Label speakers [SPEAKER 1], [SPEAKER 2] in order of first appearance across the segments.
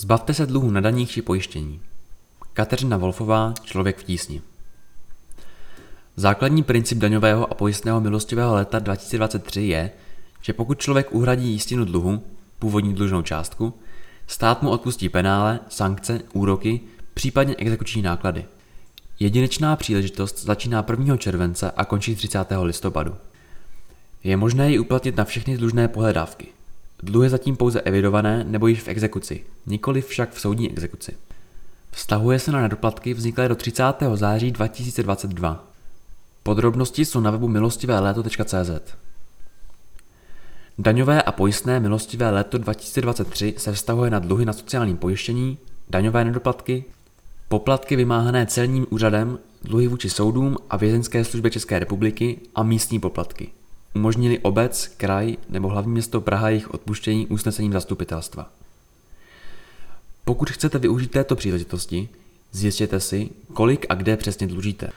[SPEAKER 1] Zbavte se dluhu na daních či pojištění. Kateřina Wolfová, Člověk v tísni. Základní princip daňového a pojistného milostivého léta 2023 je, že pokud člověk uhradí jistinu dluhu, původní dlužnou částku, stát mu odpustí penále, sankce, úroky, případně exekuční náklady. Jedinečná příležitost začíná 1. července a končí 30. listopadu. Je možné ji uplatnit na všechny dlužné pohledávky. Dluhy zatím pouze evidované nebo již v exekuci, nikoli však v soudní exekuci. Vztahuje se na nedoplatky vzniklé do 30. září 2022. Podrobnosti jsou na webu milostivéléto.cz. Daňové a pojistné milostivé léto 2023 se vztahuje na dluhy na sociálním pojištění, daňové nedoplatky, poplatky vymáhané celním úřadem, dluhy vůči soudům a vězenské službě České republiky a místní poplatky. Umožnili obec, kraj nebo hlavní město Praha jejich odpuštění usnesením zastupitelstva. Pokud chcete využít této příležitosti, zjistěte si, kolik a kde přesně dlužíte.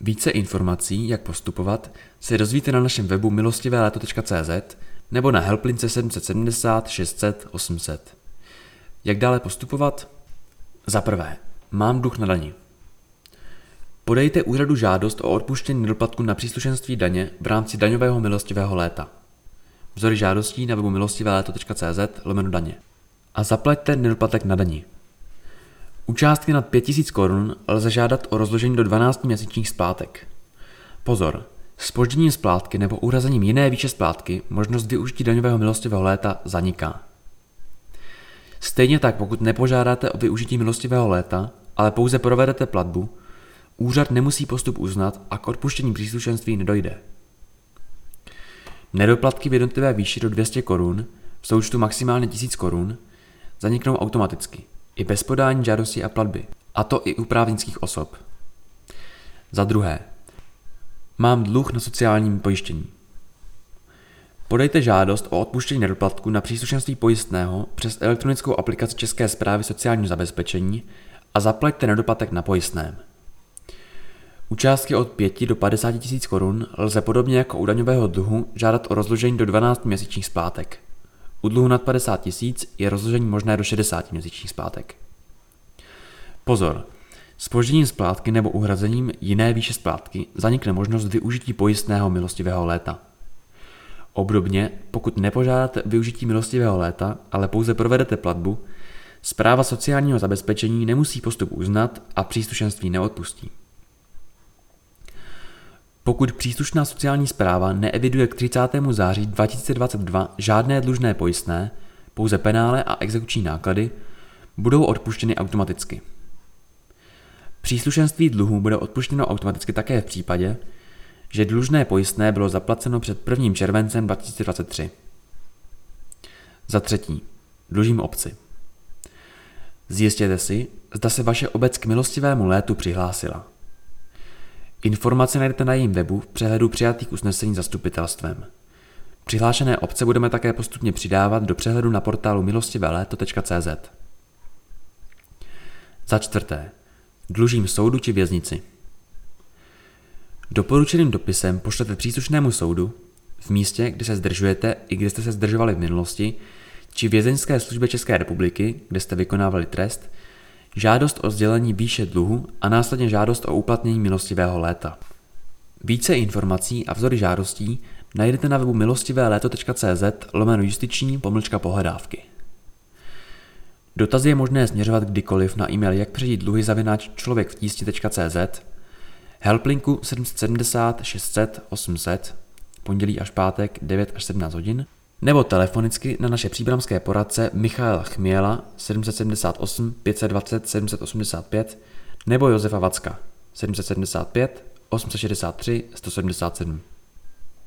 [SPEAKER 1] Více informací, jak postupovat, se dozvíte na našem webu milostivéléto.cz nebo na helplince 770 600 800. Jak dále postupovat? Za prvé, mám duch na dani. Podejte úřadu žádost o odpuštění nedoplatku na příslušenství daně v rámci daňového milostivého léta. Vzory žádostí na webu milostivéléto.cz lomeno daně. A zaplaťte nedoplatek na dani. U částky nad 5000 korun lze žádat o rozložení do 12 měsíčních splátek. Pozor, Spožděním splátky nebo uhrazením jiné výše splátky možnost využití daňového milostivého léta zaniká. Stejně tak, pokud nepožádáte o využití milostivého léta, ale pouze provedete platbu, úřad nemusí postup uznat a k odpuštění příslušenství nedojde. Nedoplatky v jednotlivé výši do 200 korun, v součtu maximálně 1000 korun, zaniknou automaticky, i bez podání žádosti a platby, a to i u právnických osob. Za druhé, Mám dluh na sociálním pojištění. Podejte žádost o odpuštění nedoplatku na příslušenství pojistného přes elektronickou aplikaci České zprávy sociálního zabezpečení a zaplaťte nedoplatek na pojistném. Částky od 5 do 50 tisíc korun lze podobně jako u daňového dluhu žádat o rozložení do 12 měsíčních splátek. U dluhu nad 50 tisíc je rozložení možné do 60 měsíčních splátek. Pozor, Spožděním splátky nebo uhrazením jiné výše splátky zanikne možnost využití pojistného milostivého léta. Obdobně, pokud nepožádáte využití milostivého léta, ale pouze provedete platbu, zpráva sociálního zabezpečení nemusí postup uznat a příslušenství neodpustí. Pokud příslušná sociální zpráva neeviduje k 30. září 2022 žádné dlužné pojistné, pouze penále a exekuční náklady, budou odpuštěny automaticky. Příslušenství dluhu bude odpuštěno automaticky také v případě, že dlužné pojistné bylo zaplaceno před 1. červencem 2023. Za třetí, dlužím obci. Zjistěte si, zda se vaše obec k milostivému létu přihlásila. Informace najdete na jejím webu v přehledu přijatých usnesení zastupitelstvem. Přihlášené obce budeme také postupně přidávat do přehledu na portálu milostivéléto.cz. Za čtvrté, dlužím soudu či věznici. Doporučeným dopisem pošlete příslušnému soudu v místě, kde se zdržujete i kde jste se zdržovali v minulosti, či vězeňské službě České republiky, kde jste vykonávali trest, žádost o sdělení výše dluhu a následně žádost o uplatnění milostivého léta. Více informací a vzory žádostí najdete na webu milostivéléto.cz lomeno justiční pomlčka pohledávky. Dotazy je možné směřovat kdykoliv na e-mail jak předít dluhy zavináč člověk v tísti.cz, helplinku 770 600 800, pondělí až pátek 9 až 17 hodin, nebo telefonicky na naše příbramské poradce Michaela Chmiela 778 520 785 nebo Josefa Vacka 775 863 177.